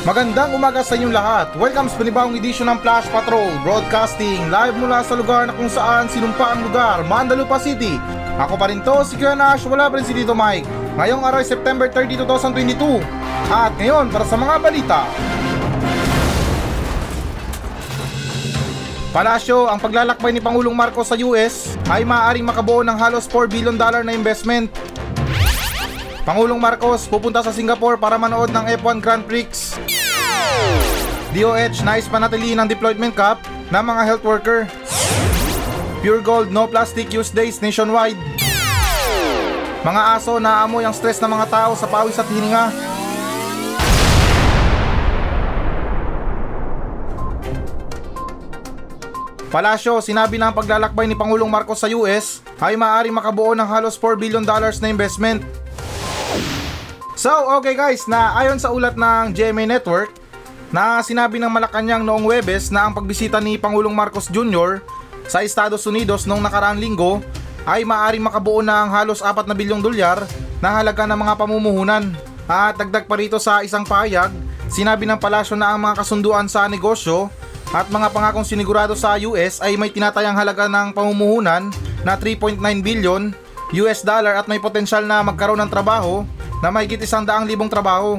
Magandang umaga sa inyong lahat. Welcome sa panibawang edisyon ng Flash Patrol Broadcasting live mula sa lugar na kung saan sinumpa ang lugar, Mandalupa City. Ako pa rin to, si Kuya Nash, wala pa rin si Tito Mike. Ngayong araw September 30, 2022. At ngayon, para sa mga balita. Palasyo, ang paglalakbay ni Pangulong Marcos sa US ay maaaring makabuo ng halos 4 billion dollar na investment Pangulong Marcos pupunta sa Singapore para manood ng F1 Grand Prix. DOH nais panatilihin ang deployment cap ng mga health worker. Pure Gold no plastic use days nationwide. Mga aso naamoy ang stress ng mga tao sa pawis at hininga. Palasyo, sinabi na ang paglalakbay ni Pangulong Marcos sa US ay maaaring makabuo ng halos 4 billion dollars na investment So, okay guys, na ayon sa ulat ng GMA Network, na sinabi ng Malacanang noong Webes na ang pagbisita ni Pangulong Marcos Jr. sa Estados Unidos noong nakaraang linggo ay maaaring makabuo ng halos 4 na bilyong dolyar na halaga ng mga pamumuhunan. At dagdag pa rito sa isang pahayag, sinabi ng palasyo na ang mga kasunduan sa negosyo at mga pangakong sinigurado sa US ay may tinatayang halaga ng pamumuhunan na 3.9 billion US dollar at may potensyal na magkaroon ng trabaho na mahigit isang daang libong trabaho.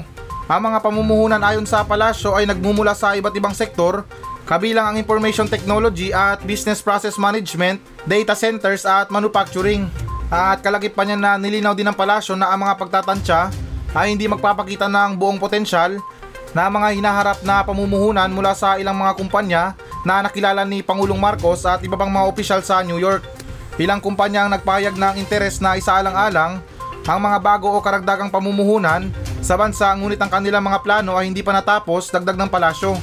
Ang mga pamumuhunan ayon sa palasyo ay nagmumula sa iba't ibang sektor, kabilang ang information technology at business process management, data centers at manufacturing. At kalagip pa niya na nilinaw din ng palasyo na ang mga pagtatansya ay hindi magpapakita ng buong potensyal na mga hinaharap na pamumuhunan mula sa ilang mga kumpanya na nakilala ni Pangulong Marcos at iba pang mga opisyal sa New York. Ilang kumpanya ang nagpahayag ng interes na isaalang-alang ang mga bago o karagdagang pamumuhunan sa bansa ngunit ang kanilang mga plano ay hindi pa natapos dagdag ng palasyo.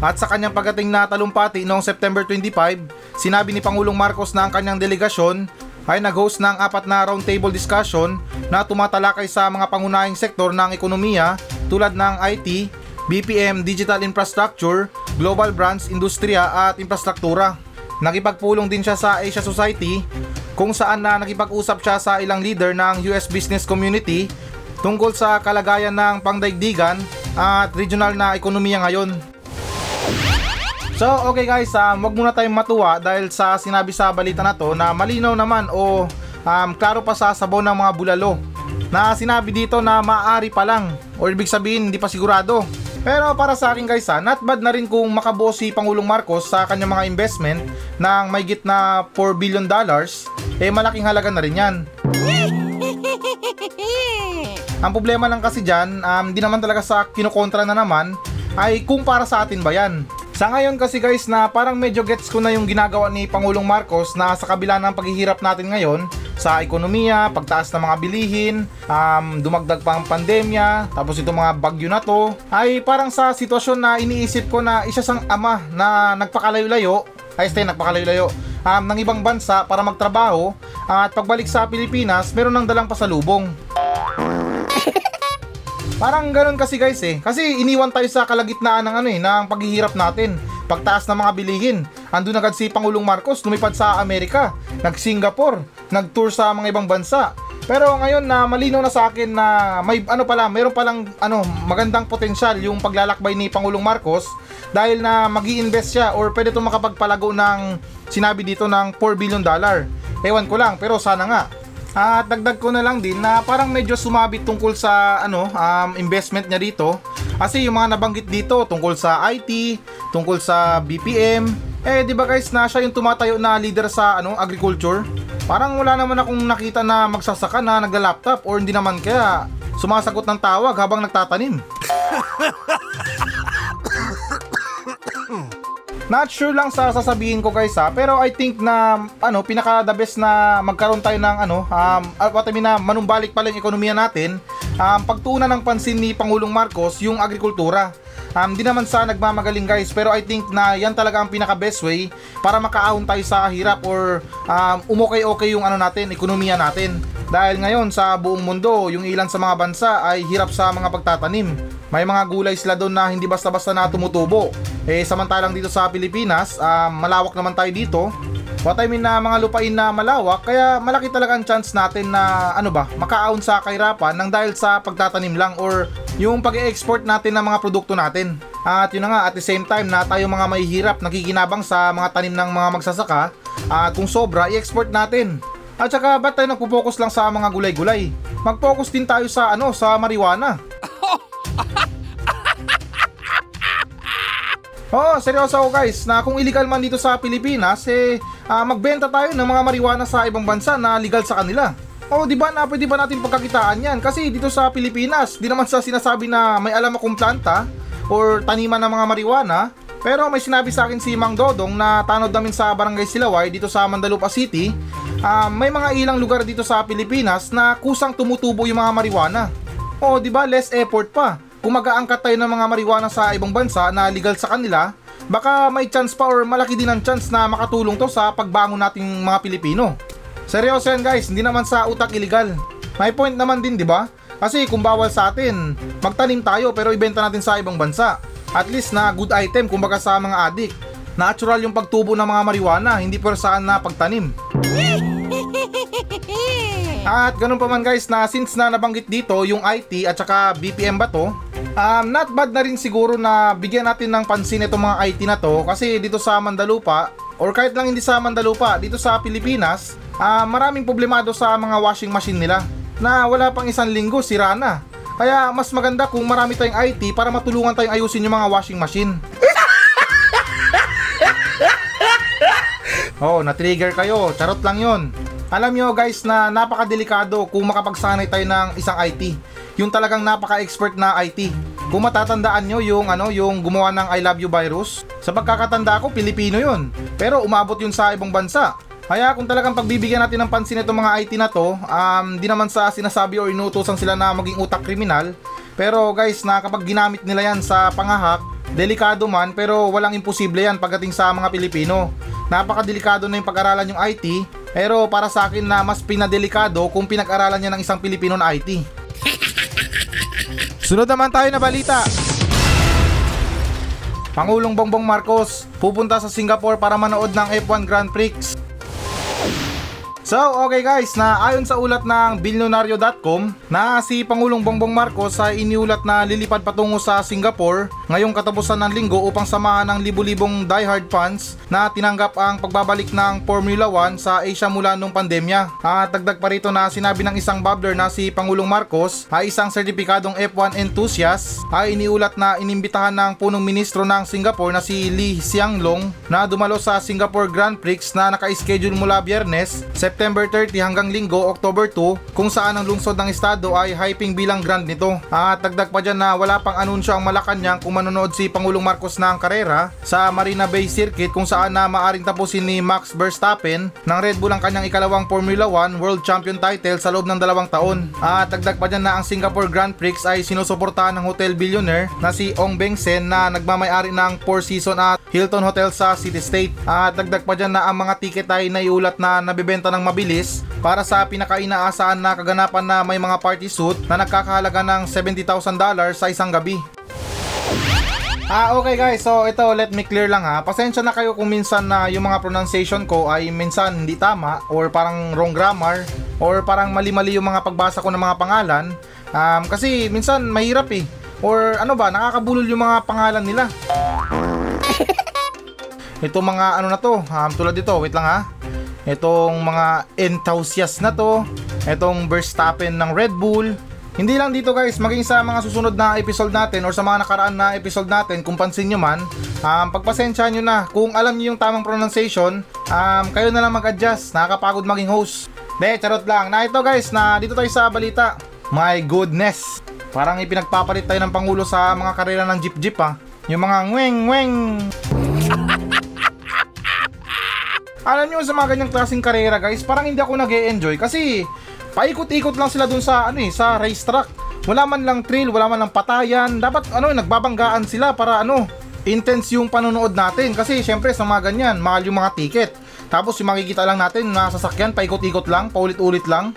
At sa kanyang pagdating na talumpati noong September 25, sinabi ni Pangulong Marcos na ang kanyang delegasyon ay nag-host ng apat na roundtable discussion na tumatalakay sa mga pangunahing sektor ng ekonomiya tulad ng IT, BPM, Digital Infrastructure, Global Brands, Industriya at Infrastruktura. Nakipagpulong din siya sa Asia Society kung saan na nakipag-usap siya sa ilang leader ng US business community tungkol sa kalagayan ng pangdaigdigan at regional na ekonomiya ngayon. So okay guys, um, wag muna tayong matuwa dahil sa sinabi sa balita na to na malinaw naman o um, klaro pa sa sabaw ng mga bulalo na sinabi dito na maaari pa lang o ibig sabihin hindi pa sigurado pero para sa akin guys ha, not bad na rin kung makabuo si Pangulong Marcos sa kanyang mga investment ng may git na 4 billion dollars, eh malaking halaga na rin yan. Ang problema lang kasi dyan, um, di naman talaga sa kinukontra na naman, ay kung para sa atin ba yan. Sa ngayon kasi guys na parang medyo gets ko na yung ginagawa ni Pangulong Marcos na sa kabila ng paghihirap natin ngayon sa ekonomiya, pagtaas ng mga bilihin, um, dumagdag pa ang pandemya, tapos itong mga bagyo na to, ay parang sa sitwasyon na iniisip ko na isa sang ama na nagpakalayo-layo, ay stay nagpakalayo-layo, um, ng ibang bansa para magtrabaho at pagbalik sa Pilipinas, meron ng dalang pasalubong. Parang ganun kasi guys eh. Kasi iniwan tayo sa kalagitnaan ng ano eh, ng paghihirap natin. Pagtaas ng mga bilihin. Andun agad si Pangulong Marcos lumipad sa Amerika, nag-Singapore, nag-tour sa mga ibang bansa. Pero ngayon na malinaw na sa akin na may ano pala, meron palang ano, magandang potensyal yung paglalakbay ni Pangulong Marcos dahil na magi invest siya or pwede itong makapagpalago ng sinabi dito ng 4 billion dollar. Ewan ko lang, pero sana nga at dagdag ko na lang din na parang medyo sumabit tungkol sa ano um, investment niya dito. Kasi yung mga nabanggit dito tungkol sa IT, tungkol sa BPM, eh di ba guys na siya yung tumatayo na leader sa ano agriculture? Parang wala naman akong nakita na magsasaka na nagla-laptop or hindi naman kaya sumasagot ng tawag habang nagtatanim. Not sure lang sa sasabihin ko guys ha, pero I think na ano, pinaka the best na magkaroon tayo ng ano, um, what I mean na manumbalik pa lang ekonomiya natin, um, pagtuunan ng pansin ni Pangulong Marcos yung agrikultura. Um, di naman sa nagmamagaling guys, pero I think na yan talaga ang pinaka best way para makaahon tayo sa hirap or um, umokay-okay yung ano natin, ekonomiya natin. Dahil ngayon sa buong mundo, yung ilan sa mga bansa ay hirap sa mga pagtatanim. May mga gulay sila doon na hindi basta-basta na tumutubo. Eh samantalang dito sa Pilipinas, uh, malawak naman tayo dito. What I mean na mga lupain na malawak, kaya malaki talaga ang chance natin na ano ba, makaaon sa kahirapan nang dahil sa pagtatanim lang or yung pag-export natin ng mga produkto natin. At yun na nga, at the same time na tayo mga mahihirap nakikinabang sa mga tanim ng mga magsasaka, at kung sobra, i-export natin. At saka, ba't tayo nagpo-focus lang sa mga gulay-gulay? Mag-focus din tayo sa ano, sa marijuana. Oo, seryoso ako guys, na kung illegal man dito sa Pilipinas, eh, ah, magbenta tayo ng mga marijuana sa ibang bansa na legal sa kanila. Oo, di ba na pwede ba natin pagkakitaan yan? Kasi dito sa Pilipinas, di naman sa sinasabi na may alam akong planta or taniman ng mga marijuana, pero may sinabi sa akin si Mang Dodong na tanod namin sa Barangay Silaway dito sa Mandalupa City, ah, may mga ilang lugar dito sa Pilipinas na kusang tumutubo yung mga marijuana. Oo, di ba less effort pa kung mag-aangkat tayo ng mga marijuana sa ibang bansa na legal sa kanila, baka may chance pa or malaki din ang chance na makatulong to sa pagbangon nating mga Pilipino. Seryoso yan guys, hindi naman sa utak illegal. May point naman din, di ba? Kasi kung bawal sa atin, magtanim tayo pero ibenta natin sa ibang bansa. At least na good item kumbaga sa mga adik. Natural yung pagtubo ng mga marijuana, hindi per saan na pagtanim. At ganun pa man guys na since na nabanggit dito yung IT at saka BPM ba to, um, not bad na rin siguro na bigyan natin ng pansin itong mga IT na to kasi dito sa Mandalupa or kahit lang hindi sa Mandalupa, dito sa Pilipinas, ah, maraming problemado sa mga washing machine nila na wala pang isang linggo sira na. Kaya mas maganda kung marami tayong IT para matulungan tayong ayusin yung mga washing machine. Oh, na-trigger kayo. Charot lang yon. Alam nyo guys na napakadelikado kung makapagsanay tayo ng isang IT. Yung talagang napaka-expert na IT. Kung matatandaan nyo yung ano, yung gumawa ng I love you virus, sa pagkakatanda ko Pilipino yun. Pero umabot yun sa ibang bansa. Kaya kung talagang pagbibigyan natin ng pansin itong mga IT na to, um, di naman sa sinasabi o inutusan sila na maging utak kriminal. Pero guys, na kapag ginamit nila yan sa pangahak, delikado man pero walang imposible yan pagdating sa mga Pilipino. Napakadelikado na yung pag-aralan yung IT, pero para sa akin na mas pinadelikado kung pinag-aralan niya ng isang Pilipino na IT. Sunod naman tayo na balita. Pangulong Bongbong Marcos pupunta sa Singapore para manood ng F1 Grand Prix. So, okay guys, na ayon sa ulat ng Bilyonaryo.com na si Pangulong Bongbong Marcos ay iniulat na lilipad patungo sa Singapore ngayong katapusan ng linggo upang samahan ng libu-libong diehard fans na tinanggap ang pagbabalik ng Formula 1 sa Asia mula nung pandemya. At dagdag pa rito na sinabi ng isang babbler na si Pangulong Marcos ay isang sertipikadong F1 enthusiast ay iniulat na inimbitahan ng punong ministro ng Singapore na si Lee Hsiang-long na dumalo sa Singapore Grand Prix na naka-schedule mula biyernes, September 30 hanggang linggo, October 2 kung saan ang lungsod ng estado ay hyping bilang grand nito. At dagdag pa dyan na wala pang anunsyo ang Malacanang kung manonood si Pangulong Marcos ng karera sa Marina Bay Circuit kung saan na maaring tapusin ni Max Verstappen ng Red Bull ang kanyang ikalawang Formula 1 World Champion title sa loob ng dalawang taon. At dagdag pa dyan na ang Singapore Grand Prix ay sinusuportahan ng hotel billionaire na si Ong Beng Sen na nagmamayari ng Four Seasons at Hilton Hotel sa City State. At dagdag pa dyan na ang mga tiket ay naiulat na nabibenta ng mabilis para sa pinakainaasahan na kaganapan na may mga party suit na nagkakahalaga ng $70,000 sa isang gabi. Ah, okay guys. So, ito, let me clear lang ha. Pasensya na kayo kung minsan na yung mga pronunciation ko ay minsan hindi tama or parang wrong grammar or parang mali-mali yung mga pagbasa ko ng mga pangalan. Um, kasi minsan mahirap eh. Or ano ba, nakakabulol yung mga pangalan nila. Ito mga ano na to, um, tulad dito, wait lang ha. Itong mga enthusiast na to, itong Verstappen ng Red Bull, hindi lang dito guys, maging sa mga susunod na episode natin or sa mga nakaraan na episode natin, kung pansin nyo man, um, pagpasensya nyo na. Kung alam nyo yung tamang pronunciation, um, kayo na lang mag-adjust. Nakakapagod maging host. De, charot lang. Na ito guys, na dito tayo sa balita. My goodness. Parang ipinagpapalit tayo ng Pangulo sa mga karera ng jeep-jeep ha. Yung mga ngweng-ngweng. Alam nyo sa mga ganyang klaseng karera guys, parang hindi ako nag enjoy kasi paikot-ikot lang sila dun sa ano eh, sa racetrack. Wala man lang thrill, wala man lang patayan. Dapat ano, nagbabanggaan sila para ano, intense yung panonood natin kasi syempre sa mga ganyan, mahal yung mga ticket. Tapos yung makikita lang natin na sasakyan, paikot-ikot lang, paulit-ulit lang.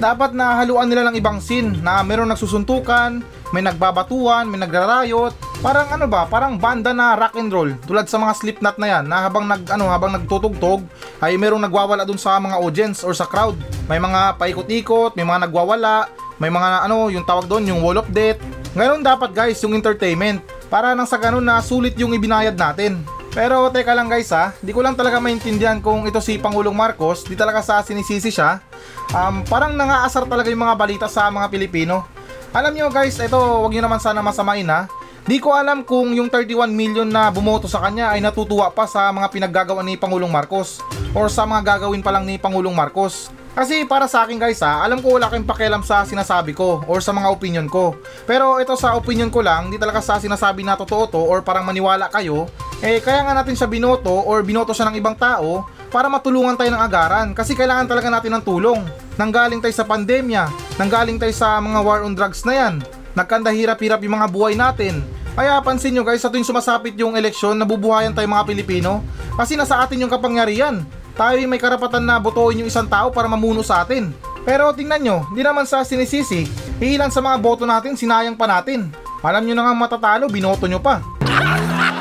Dapat na haluan nila ng ibang scene na meron nagsusuntukan, may nagbabatuan, may nagrarayot, Parang ano ba, parang banda na rock and roll tulad sa mga Slipknot na yan na habang nag ano habang nagtutugtog ay merong nagwawala dun sa mga audience or sa crowd. May mga paikot-ikot, may mga nagwawala, may mga ano yung tawag doon yung wall of death. Ngayon dapat guys yung entertainment para nang sa ganun na sulit yung ibinayad natin. Pero teka lang guys ha, di ko lang talaga maintindihan kung ito si Pangulong Marcos, di talaga sa sinisisi siya. Um, parang nangaasar talaga yung mga balita sa mga Pilipino. Alam nyo guys, ito wag nyo naman sana masamain ha. Di ko alam kung yung 31 million na bumoto sa kanya ay natutuwa pa sa mga pinaggagawa ni Pangulong Marcos or sa mga gagawin pa lang ni Pangulong Marcos. Kasi para sa akin guys ha, alam ko wala kayong pakialam sa sinasabi ko or sa mga opinion ko. Pero ito sa opinion ko lang, di talaga sa sinasabi na totoo to or parang maniwala kayo, eh kaya nga natin siya binoto or binoto siya ng ibang tao para matulungan tayo ng agaran kasi kailangan talaga natin ng tulong. Nanggaling tayo sa pandemya, nanggaling tayo sa mga war on drugs na yan, nagkanda hirap-hirap yung mga buhay natin. Kaya pansin nyo guys, sa tuwing sumasapit yung eleksyon, nabubuhayan tayo mga Pilipino kasi nasa atin yung kapangyarihan. Tayo may karapatan na botohin yung isang tao para mamuno sa atin. Pero tingnan nyo, di naman sa sinisisi, ilan sa mga boto natin sinayang pa natin. Alam nyo na nga matatalo, binoto nyo pa.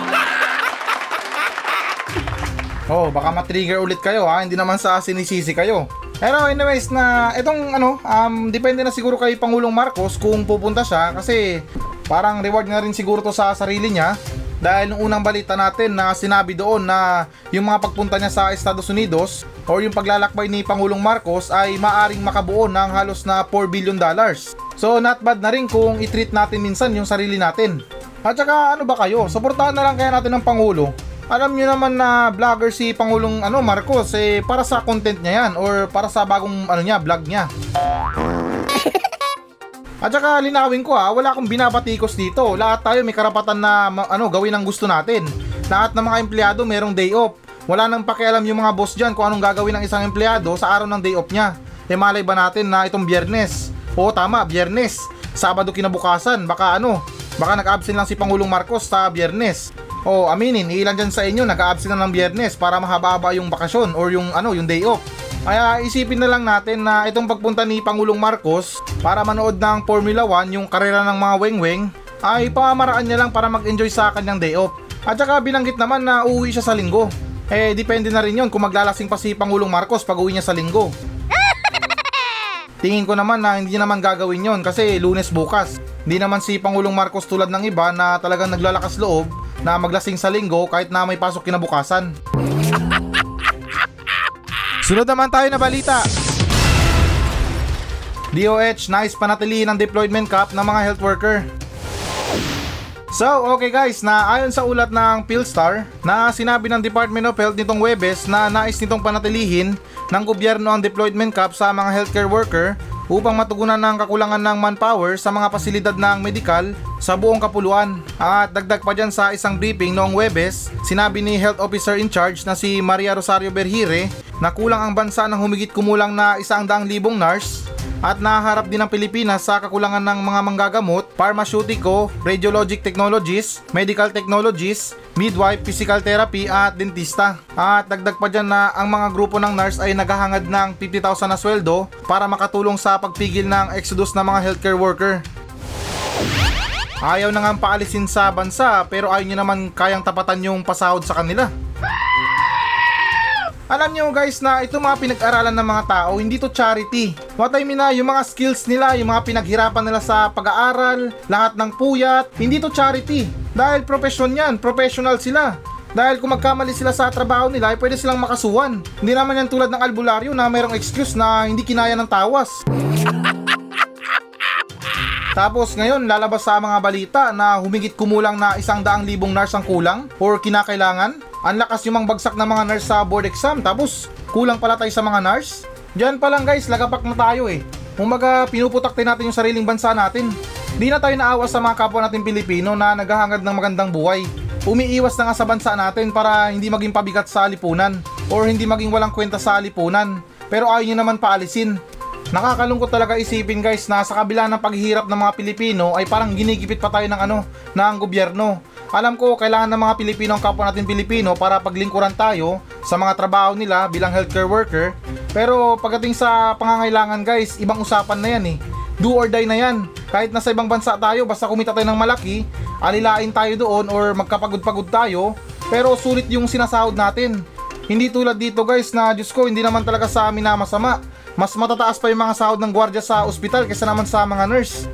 Oh, baka ma-trigger ulit kayo ha, hindi naman sa sinisisi kayo. Pero anyways na itong ano, um, depende na siguro kay Pangulong Marcos kung pupunta siya kasi parang reward na rin siguro to sa sarili niya dahil nung unang balita natin na sinabi doon na yung mga pagpunta niya sa Estados Unidos or yung paglalakbay ni Pangulong Marcos ay maaring makabuo ng halos na 4 billion dollars. So not bad na rin kung i-treat natin minsan yung sarili natin. At saka ano ba kayo, suportahan na lang kaya natin ng Pangulo alam niyo naman na vlogger si Pangulong ano Marcos eh para sa content niya yan or para sa bagong ano niya vlog niya. At saka linawin ko ha, wala akong binabatikos dito. Lahat tayo may karapatan na ano gawin ang gusto natin. Lahat ng mga empleyado merong day off. Wala nang pakialam yung mga boss dyan kung anong gagawin ng isang empleyado sa araw ng day off niya. E malay ba natin na itong biyernes? Oo tama, biyernes. Sabado kinabukasan, baka ano, baka nag-absent lang si Pangulong Marcos sa biyernes. O aminin, ilan dyan sa inyo nag-absent na ng biyernes para mahaba-haba yung bakasyon or yung ano, yung day off. Kaya isipin na lang natin na itong pagpunta ni Pangulong Marcos para manood ng Formula 1 yung karera ng mga weng-weng ay pamamaraan niya lang para mag-enjoy sa kanyang day off. At saka binanggit naman na uuwi siya sa linggo. Eh depende na rin yon kung maglalasing pa si Pangulong Marcos pag uwi niya sa linggo. Tingin ko naman na hindi naman gagawin yon kasi lunes bukas. Hindi naman si Pangulong Marcos tulad ng iba na talagang naglalakas loob na maglasing sa linggo kahit na may pasok kinabukasan. Sunod naman tayo na balita. DOH nice panatilihin ang deployment cap ng mga health worker. So, okay guys, na ayon sa ulat ng Philstar na sinabi ng Department of Health nitong Webes na nais nitong panatilihin ng gobyerno ang deployment cap sa mga healthcare worker upang matugunan ng kakulangan ng manpower sa mga pasilidad ng medikal sa buong kapuluan. At dagdag pa dyan sa isang briefing noong Webes, sinabi ni Health Officer in Charge na si Maria Rosario Berhire na kulang ang bansa ng humigit kumulang na isang daang libong nurse at naharap din ang Pilipinas sa kakulangan ng mga manggagamot, pharmaceutical, radiologic technologies, medical technologies, midwife, physical therapy at dentista. At dagdag pa dyan na ang mga grupo ng nurse ay naghahangad ng 50,000 na sweldo para makatulong sa pagpigil ng exodus ng mga healthcare worker. Ayaw na nga paalisin sa bansa pero ayaw nyo naman kayang tapatan yung pasahod sa kanila. Alam nyo guys na ito mga pinag-aralan ng mga tao, hindi to charity. What I mean na, yung mga skills nila, yung mga pinaghirapan nila sa pag-aaral, lahat ng puyat, hindi to charity. Dahil profession yan, professional sila. Dahil kung magkamali sila sa trabaho nila, ay pwede silang makasuhan. Hindi naman yan tulad ng albularyo na mayroong excuse na hindi kinaya ng tawas. Tapos ngayon lalabas sa mga balita na humigit kumulang na isang daang libong nurse ang kulang or kinakailangan. Ang lakas yung mga bagsak ng mga nurse sa board exam tapos kulang pala tayo sa mga nurse. Diyan pa lang guys, lagapak na tayo eh. Umaga pinuputak din natin yung sariling bansa natin. Di na tayo naawa sa mga kapwa natin Pilipino na naghahangad ng magandang buhay. Umiiwas na nga sa bansa natin para hindi maging pabigat sa lipunan or hindi maging walang kwenta sa lipunan. Pero ayaw nyo naman paalisin. Nakakalungkot talaga isipin guys na sa kabila ng paghihirap ng mga Pilipino ay parang ginigipit pa tayo ng ano, ng gobyerno. Alam ko kailangan ng mga Pilipino ang kapwa natin Pilipino para paglingkuran tayo sa mga trabaho nila bilang healthcare worker. Pero pagdating sa pangangailangan guys, ibang usapan na yan eh. Do or die na yan. Kahit nasa ibang bansa tayo, basta kumita tayo ng malaki, alilain tayo doon or magkapagod-pagod tayo, pero sulit yung sinasahod natin. Hindi tulad dito guys na Diyos ko, hindi naman talaga sa amin na masama. Mas matataas pa yung mga sahod ng gwardiya sa ospital kaysa naman sa mga nurse.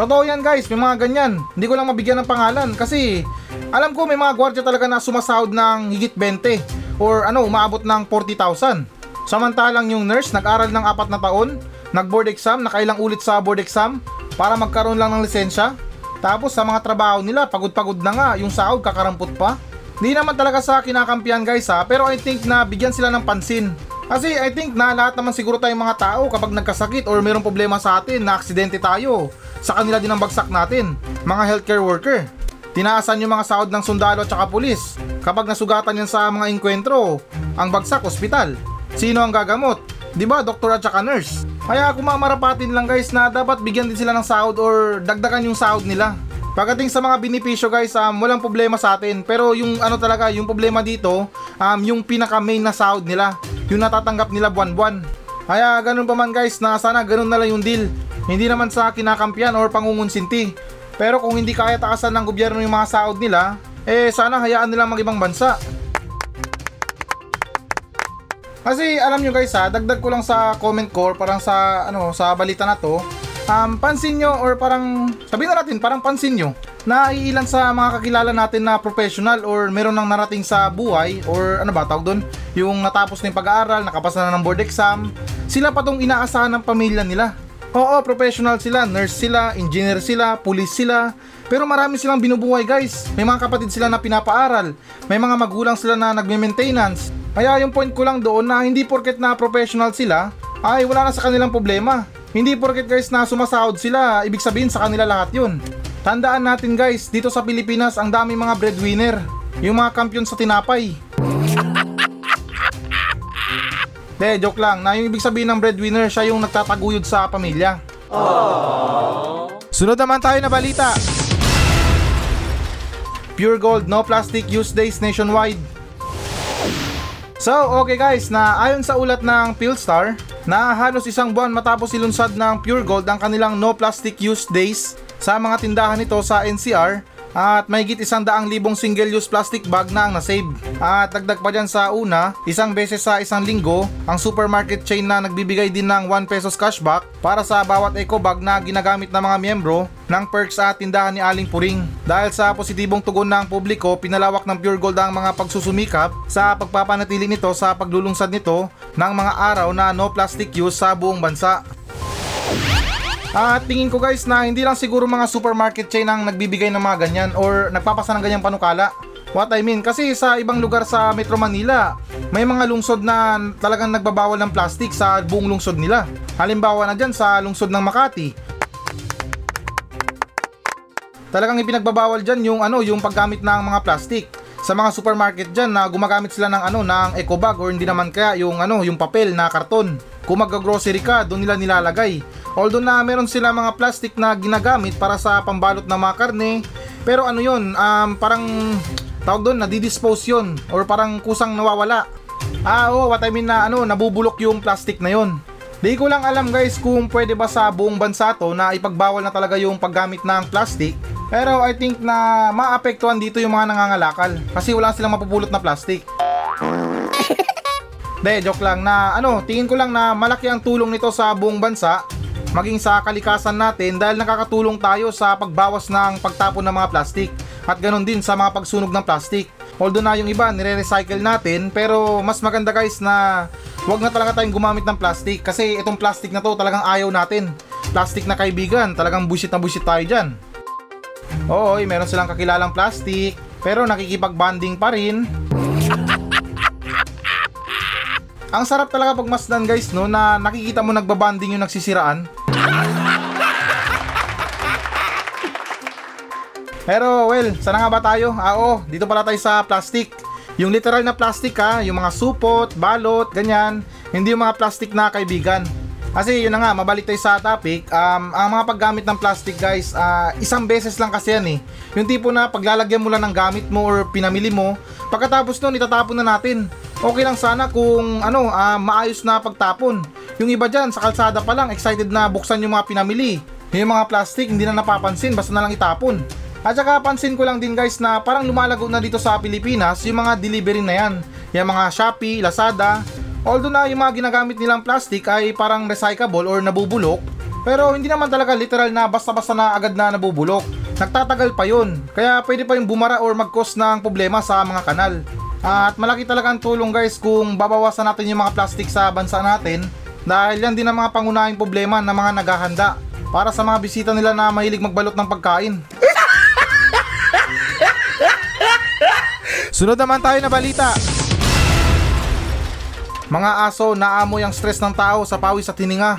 Totoo yan guys, may mga ganyan. Hindi ko lang mabigyan ng pangalan kasi alam ko may mga gwardiya talaga na sumasahod ng higit 20 or ano, umaabot ng 40,000. Samantalang yung nurse nag-aral ng apat na taon, nag-board exam, nakailang ulit sa board exam para magkaroon lang ng lisensya. Tapos sa mga trabaho nila, pagod-pagod na nga, yung sahod kakarampot pa. Hindi naman talaga sa kinakampiyan guys ha, pero I think na bigyan sila ng pansin. Kasi I think na lahat naman siguro tayong mga tao kapag nagkasakit or mayroong problema sa atin, na aksidente tayo, sa kanila din ang bagsak natin, mga healthcare worker. Tinaasan yung mga sahod ng sundalo at saka pulis. Kapag nasugatan yan sa mga inkwentro, ang bagsak ospital. Sino ang gagamot? 'Di ba, doktor at saka nurse? Kaya kung mamarapatin lang guys na dapat bigyan din sila ng sahod or dagdagan yung sahod nila. Pagdating sa mga benepisyo guys, um, walang problema sa atin. Pero yung ano talaga, yung problema dito, um, yung pinaka main na sahod nila. Yung natatanggap nila buwan-buwan. Kaya ganun pa man guys, na sana ganun na lang yung deal. Hindi naman sa kinakampiyan or pangungunsinti. Pero kung hindi kaya taasan ng gobyerno yung mga sahod nila, eh sana hayaan nilang mag-ibang bansa. Kasi alam nyo guys ha, dagdag ko lang sa comment ko or parang sa ano sa balita na to, um, pansin nyo or parang sabihin na natin parang pansin nyo na iilan sa mga kakilala natin na professional or meron nang narating sa buhay or ano ba tawag doon yung natapos na yung pag-aaral, nakapasa na ng board exam, sila pa tong inaasahan ng pamilya nila. Oo, professional sila, nurse sila, engineer sila, police sila, pero marami silang binubuhay guys. May mga kapatid sila na pinapaaral, may mga magulang sila na nagme-maintenance. Kaya yung point ko lang doon na hindi porket na professional sila, ay wala na sa kanilang problema. Hindi porket guys na sumasahod sila, ibig sabihin sa kanila lahat yun. Tandaan natin guys, dito sa Pilipinas ang dami mga breadwinner. Yung mga kampiyon sa tinapay. De, joke lang. Na yung ibig sabihin ng breadwinner, siya yung nagtataguyod sa pamilya. Sunod naman tayo na balita. Pure Gold No Plastic Use Days nationwide. So, okay guys, na ayon sa ulat ng Philstar, na halos isang buwan matapos ilunsad ng Pure Gold ang kanilang No Plastic Use Days sa mga tindahan nito sa NCR, at may git isang daang libong single-use plastic bag na ang nasave. At dagdag pa dyan sa una, isang beses sa isang linggo, ang supermarket chain na nagbibigay din ng 1 pesos cashback para sa bawat eco bag na ginagamit ng mga miyembro ng perks at tindahan ni Aling Puring. Dahil sa positibong tugon ng publiko, pinalawak ng Pure Gold ang mga pagsusumikap sa pagpapanatili nito sa paglulunsad nito ng mga araw na no plastic use sa buong bansa. At tingin ko guys na hindi lang siguro mga supermarket chain ang nagbibigay ng mga ganyan or nagpapasa ng ganyang panukala. What I mean, kasi sa ibang lugar sa Metro Manila, may mga lungsod na talagang nagbabawal ng plastic sa buong lungsod nila. Halimbawa na dyan sa lungsod ng Makati. Talagang ipinagbabawal dyan yung ano, yung paggamit ng mga plastic. Sa mga supermarket dyan na gumagamit sila ng ano, ng eco bag or hindi naman kaya yung ano, yung papel na karton. Kung mag-grocery ka, doon nila nilalagay. Although na meron sila mga plastic na ginagamit para sa pambalot ng mga karne, pero ano yun, um, parang tawag doon, nadidispose yun or parang kusang nawawala. Ah, oo, what I mean na ano, nabubulok yung plastic na yun. Di ko lang alam guys kung pwede ba sa buong bansa to na ipagbawal na talaga yung paggamit ng plastic. Pero I think na maapektuhan dito yung mga nangangalakal kasi wala silang mapupulot na plastic. De, joke lang na ano, tingin ko lang na malaki ang tulong nito sa buong bansa maging sa kalikasan natin dahil nakakatulong tayo sa pagbawas ng pagtapon ng mga plastic at ganoon din sa mga pagsunog ng plastic. Although na yung iba nire-recycle natin pero mas maganda guys na wag na talaga tayong gumamit ng plastic kasi itong plastic na to talagang ayaw natin. Plastic na kaibigan, talagang bullshit na bullshit tayo dyan. Oo, meron silang kakilalang plastic pero nakikipag-bonding pa rin. Ang sarap talaga pag masdan guys no na nakikita mo nagbabanding yung nagsisiraan. Pero well, sana nga ba tayo? Ah oo, dito pala tayo sa plastic. Yung literal na plastic ha, yung mga supot, balot, ganyan. Hindi yung mga plastic na kaibigan. Kasi yun na nga, mabalik tayo sa topic. Um, ang mga paggamit ng plastic guys, uh, isang beses lang kasi yan eh. Yung tipo na paglalagyan mo lang ng gamit mo or pinamili mo, pagkatapos nun itatapon na natin. Okay lang sana kung ano, uh, maayos na pagtapon. Yung iba dyan, sa kalsada pa lang, excited na buksan yung mga pinamili. Yung mga plastic hindi na napapansin basta na lang itapon. At saka pansin ko lang din guys na parang lumalago na dito sa Pilipinas yung mga delivery na yan. Yung mga Shopee, Lazada. Although na yung mga ginagamit nilang plastic ay parang recyclable or nabubulok. Pero hindi naman talaga literal na basta-basta na agad na nabubulok. Nagtatagal pa yun. Kaya pwede pa yung bumara or mag-cause ng problema sa mga kanal. At malaki talaga ang tulong guys kung babawasan natin yung mga plastic sa bansa natin dahil yan din ang mga pangunahing problema ng mga naghahanda para sa mga bisita nila na mahilig magbalot ng pagkain. Sunod naman tayo na balita. Mga aso naamoy ang stress ng tao sa pawis at hininga.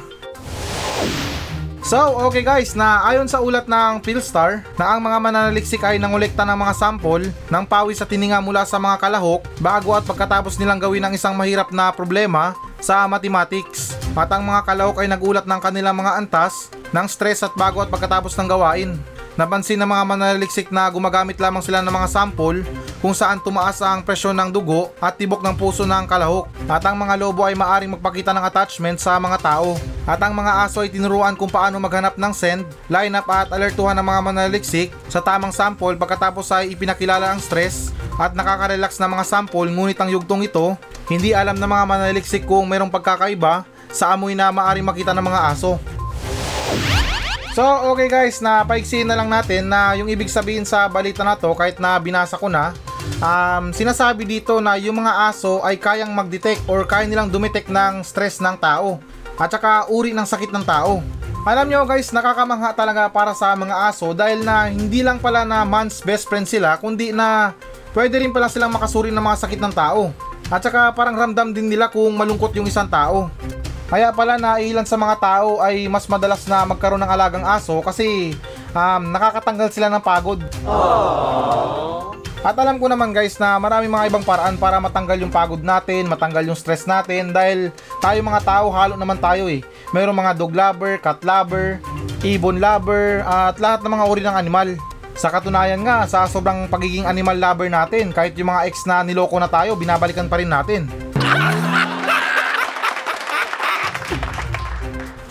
So, okay guys, na ayon sa ulat ng Philstar na ang mga mananaliksik ay nangolekta ng mga sample ng pawis at hininga mula sa mga kalahok bago at pagkatapos nilang gawin ang isang mahirap na problema sa mathematics. At ang mga kalahok ay nagulat ng kanilang mga antas ng stress at bago at pagkatapos ng gawain. Napansin ng mga mananaliksik na gumagamit lamang sila ng mga sample kung saan tumaas ang presyon ng dugo at tibok ng puso ng kalahok. At ang mga lobo ay maaring magpakita ng attachment sa mga tao. At ang mga aso ay tinuruan kung paano maghanap ng send, line up at alertuhan ng mga mananaliksik sa tamang sample pagkatapos ay ipinakilala ang stress at nakaka-relax na mga sample ngunit ang yugtong ito, hindi alam ng mga mananaliksik kung mayroong pagkakaiba sa amoy na maaring makita ng mga aso. So, okay guys, na paigsiin na lang natin na yung ibig sabihin sa balita na to kahit na binasa ko na, um, sinasabi dito na yung mga aso ay kayang mag-detect or kaya nilang dumitect ng stress ng tao at saka uri ng sakit ng tao. Alam nyo guys, nakakamangha talaga para sa mga aso dahil na hindi lang pala na man's best friend sila, kundi na pwede rin pala silang makasuri ng mga sakit ng tao. At saka parang ramdam din nila kung malungkot yung isang tao. Kaya pala na ilan sa mga tao ay mas madalas na magkaroon ng alagang aso kasi um, nakakatanggal sila ng pagod. At alam ko naman guys na marami mga ibang paraan para matanggal yung pagod natin, matanggal yung stress natin dahil tayo mga tao halo naman tayo eh. Mayroong mga dog lover, cat lover, ibon lover at lahat ng mga uri ng animal. Sa katunayan nga, sa sobrang pagiging animal lover natin, kahit yung mga ex na niloko na tayo, binabalikan pa rin natin.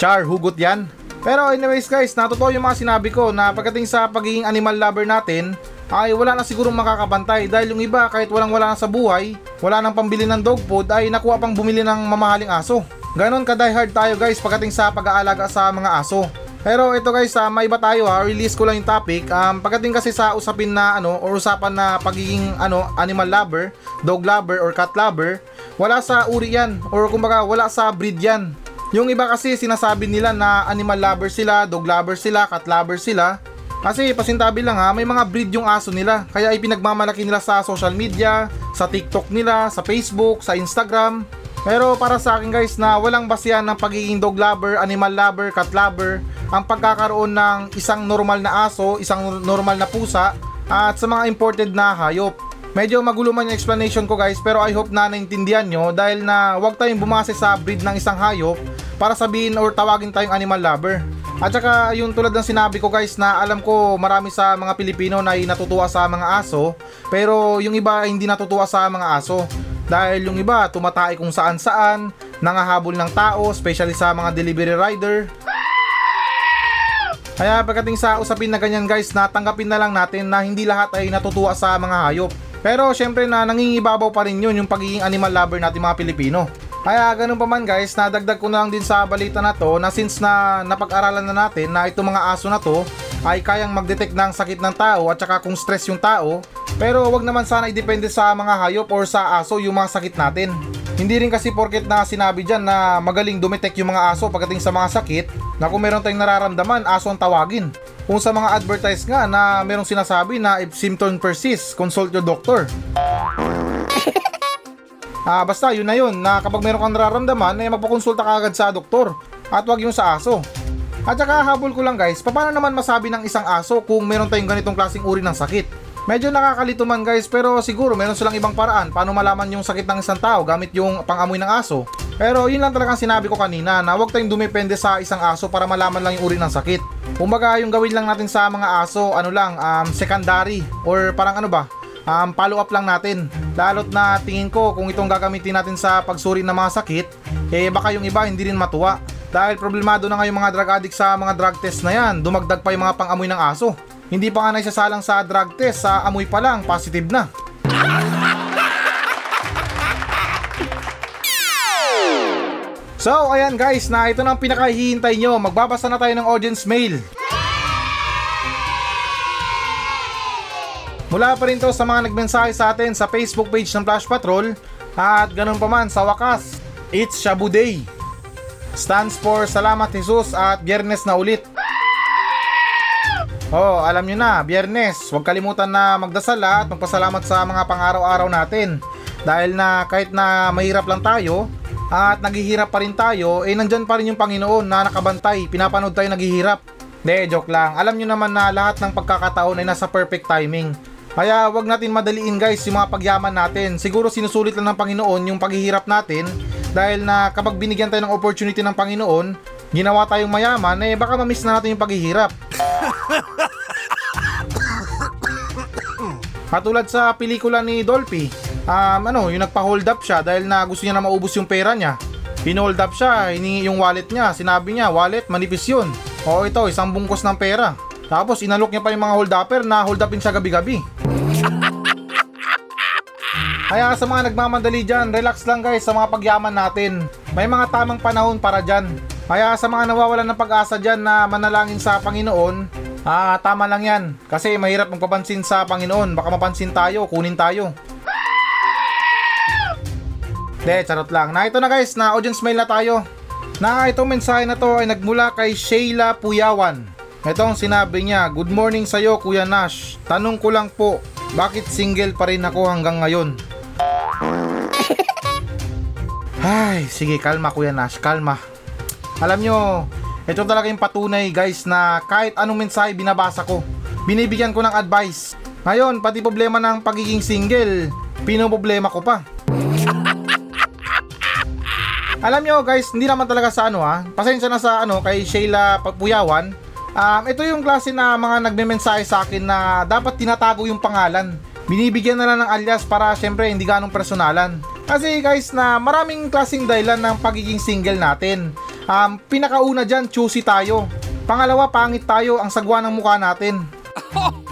Char, hugot yan. Pero anyways guys, natotoo yung mga sinabi ko na pagdating sa pagiging animal lover natin, ay wala na sigurong makakapantay dahil yung iba kahit walang wala na sa buhay, wala nang pambili ng dog food ay nakuha pang bumili ng mamahaling aso. Ganon ka die hard tayo guys pagdating sa pag-aalaga sa mga aso. Pero ito guys, uh, may iba tayo ha, release ko lang yung topic. Um, pagdating kasi sa usapin na ano, or usapan na pagiging ano, animal lover, dog lover or cat lover, wala sa uri yan, or kumbaga wala sa breed yan. Yung iba kasi sinasabi nila na animal lover sila, dog lover sila, cat lover sila. Kasi pasintabi lang ha, may mga breed yung aso nila. Kaya ipinagmamalaki nila sa social media, sa TikTok nila, sa Facebook, sa Instagram. Pero para sa akin guys na walang basihan ng pagiging dog lover, animal lover, cat lover, ang pagkakaroon ng isang normal na aso, isang normal na pusa, at sa mga imported na hayop. Medyo magulo man yung explanation ko guys pero I hope na naintindihan nyo dahil na wag tayong bumase sa breed ng isang hayop para sabihin or tawagin tayong animal lover. At saka yung tulad ng sinabi ko guys na alam ko marami sa mga Pilipino na natutuwa sa mga aso pero yung iba hindi natutuwa sa mga aso. Dahil yung iba tumatay kung saan saan, nangahabol ng tao, especially sa mga delivery rider. Kaya pagdating sa usapin na ganyan guys, natanggapin na lang natin na hindi lahat ay natutuwa sa mga hayop. Pero syempre na nangingibabaw pa rin yun yung pagiging animal lover natin mga Pilipino. Kaya ganun pa man guys, nadagdag ko na lang din sa balita na to na since na napag-aralan na natin na itong mga aso na to ay kayang mag-detect ng sakit ng tao at saka kung stress yung tao, pero wag naman sana idepende sa mga hayop or sa aso yung mga sakit natin. Hindi rin kasi porket na sinabi dyan na magaling dumitek yung mga aso pagdating sa mga sakit, na kung meron tayong nararamdaman, aso ang tawagin. Kung sa mga advertise nga na merong sinasabi na if symptom persist, consult your doctor. Ah, basta yun na yun na kapag meron kang nararamdaman ay magpakonsulta ka agad sa doktor at wag yung sa aso. At saka habol ko lang guys, paano naman masabi ng isang aso kung meron tayong ganitong klaseng uri ng sakit? Medyo nakakalito man guys pero siguro meron silang ibang paraan paano malaman yung sakit ng isang tao gamit yung pangamoy ng aso. Pero yun lang talagang sinabi ko kanina na huwag tayong dumepende sa isang aso para malaman lang yung uri ng sakit. Kumbaga yung gawin lang natin sa mga aso ano lang um, secondary or parang ano ba um, follow up lang natin. Lalot na tingin ko kung itong gagamitin natin sa pagsuri ng mga sakit, eh baka yung iba hindi rin matuwa. Dahil problemado na nga yung mga drug addict sa mga drug test na yan, dumagdag pa yung mga pang-amoy ng aso. Hindi pa nga naisasalang sa drug test, sa amoy pa lang, positive na. So, ayan guys, na ito na ang pinakahihintay nyo. Magbabasa na tayo ng audience mail. Mula pa rin to sa mga nagmensahe sa atin sa Facebook page ng Flash Patrol at ganun pa man sa wakas, it's Shabu Day. Stands for Salamat Jesus at Biyernes na ulit. Oh, alam nyo na, Biyernes, huwag kalimutan na magdasal at magpasalamat sa mga pang-araw-araw natin. Dahil na kahit na mahirap lang tayo at naghihirap pa rin tayo, eh nandyan pa rin yung Panginoon na nakabantay, pinapanood tayo naghihirap. De, joke lang. Alam nyo naman na lahat ng pagkakataon ay nasa perfect timing. Kaya wag natin madaliin guys yung mga pagyaman natin. Siguro sinusulit lang ng Panginoon yung paghihirap natin dahil na kapag binigyan tayo ng opportunity ng Panginoon, ginawa tayong mayaman, eh baka mamiss na natin yung paghihirap. Katulad sa pelikula ni Dolphy, um, ano, yung nagpa-hold up siya dahil na gusto niya na maubos yung pera niya. Pinold up siya, hiningi yung wallet niya, sinabi niya, wallet, manipis yun. O ito, isang bungkos ng pera. Tapos inalok niya pa yung mga hold upper na hold upin siya gabi-gabi. Kaya sa mga nagmamadali dyan, relax lang guys sa mga pagyaman natin. May mga tamang panahon para dyan. Kaya sa mga nawawalan ng pag-asa dyan na manalangin sa Panginoon, ah, tama lang yan. Kasi mahirap magpapansin sa Panginoon. Baka mapansin tayo, kunin tayo. De, charot lang. Na ito na guys, na audience mail na tayo. Na itong mensahe na to ay nagmula kay Sheila Puyawan. Ito ang sinabi niya, Good morning sa'yo Kuya Nash. Tanong ko lang po, bakit single pa rin ako hanggang ngayon? Ay, sige kalma Kuya Nash, kalma. Alam nyo, ito talaga yung patunay guys na kahit anong mensahe binabasa ko, binibigyan ko ng advice. Ngayon, pati problema ng pagiging single, pinoproblema ko pa. Alam nyo guys, hindi naman talaga sa ano ha, pasensya na sa ano kay Sheila Puyawan. Um, ito yung klase na mga nagme-mensahe sa akin na dapat tinatago yung pangalan. Binibigyan na lang ng alias para syempre hindi ganong personalan. Kasi guys na maraming klaseng dahilan ng pagiging single natin. Um, pinakauna dyan, choosy tayo. Pangalawa, pangit tayo ang sagwa ng mukha natin.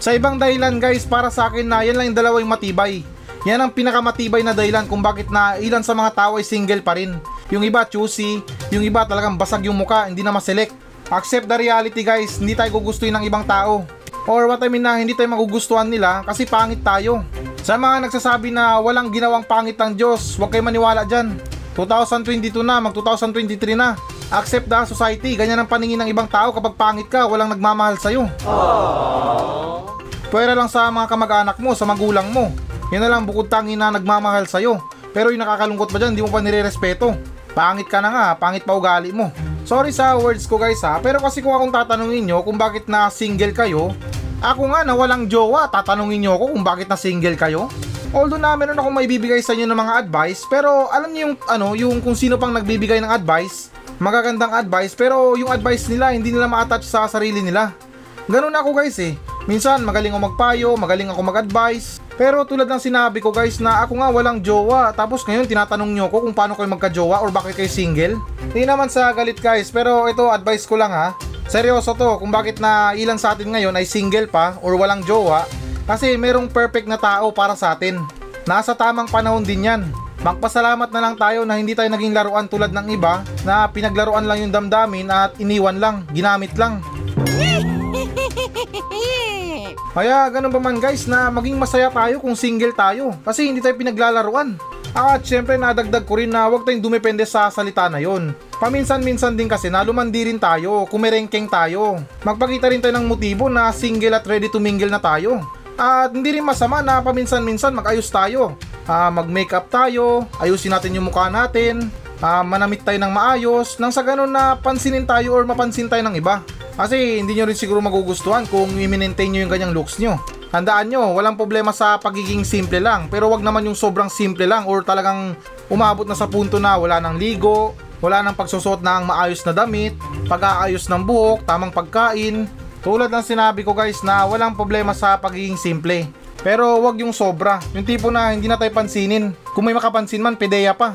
Sa ibang dahilan guys, para sa akin na yan lang yung dalawa yung matibay. Yan ang pinakamatibay na dahilan kung bakit na ilan sa mga tao ay single pa rin. Yung iba choosy, yung iba talagang basag yung muka, hindi na maselect. Accept the reality guys, hindi tayo gugustuhin ng ibang tao. Or what I mean na hindi tayo magugustuhan nila kasi pangit tayo. Sa mga nagsasabi na walang ginawang pangit ng Diyos, huwag kayo maniwala dyan. 2022 na, mag 2023 na. Accept the society, ganyan ang paningin ng ibang tao kapag pangit ka, walang nagmamahal sa'yo. Pwera lang sa mga kamag-anak mo, sa magulang mo. Yan na lang bukod tangi na nagmamahal sa'yo. Pero yung nakakalungkot ba dyan, di mo pa nire-respeto. Pangit ka na nga, pangit pa ugali mo. Sorry sa words ko guys ha, pero kasi kung akong tatanungin nyo kung bakit na single kayo, ako nga na walang jowa, tatanungin nyo ako kung bakit na single kayo. Although na meron akong maibibigay sa inyo ng mga advice, pero alam niyo yung ano, yung kung sino pang nagbibigay ng advice, magagandang advice, pero yung advice nila hindi nila ma-attach sa sarili nila. Ganun ako guys eh. Minsan magaling ako magpayo, magaling ako mag-advise. Pero tulad ng sinabi ko guys na ako nga walang jowa tapos ngayon tinatanong nyo ko kung paano kayo magka-jowa or bakit kayo single. Hindi naman sa galit guys pero ito advice ko lang ha. Seryoso to kung bakit na ilan sa atin ngayon ay single pa or walang jowa kasi merong perfect na tao para sa atin. Nasa tamang panahon din yan. Magpasalamat na lang tayo na hindi tayo naging laruan tulad ng iba na pinaglaruan lang yung damdamin at iniwan lang, ginamit lang. Kaya ganun pa man guys na maging masaya tayo kung single tayo kasi hindi tayo pinaglalaruan. At syempre nadagdag ko rin na huwag tayong dumepende sa salita na yon. Paminsan-minsan din kasi nalumandi rin tayo, kumerengkeng tayo. Magpakita rin tayo ng motibo na single at ready to mingle na tayo. At hindi rin masama na paminsan-minsan mag-ayos tayo. Ah, mag-makeup tayo, ayusin natin yung mukha natin, ah, manamit tayo ng maayos, nang sa ganun na pansinin tayo or mapansin tayo ng iba. Kasi hindi nyo rin siguro magugustuhan kung i-maintain nyo yung ganyang looks nyo. Handaan nyo, walang problema sa pagiging simple lang, pero wag naman yung sobrang simple lang or talagang umabot na sa punto na wala nang ligo, wala nang pagsusot ng maayos na damit, pag-aayos ng buhok, tamang pagkain. Tulad ng sinabi ko guys na walang problema sa pagiging simple. Pero wag yung sobra, yung tipo na hindi na tayo pansinin. Kung may makapansin man, pedeya pa.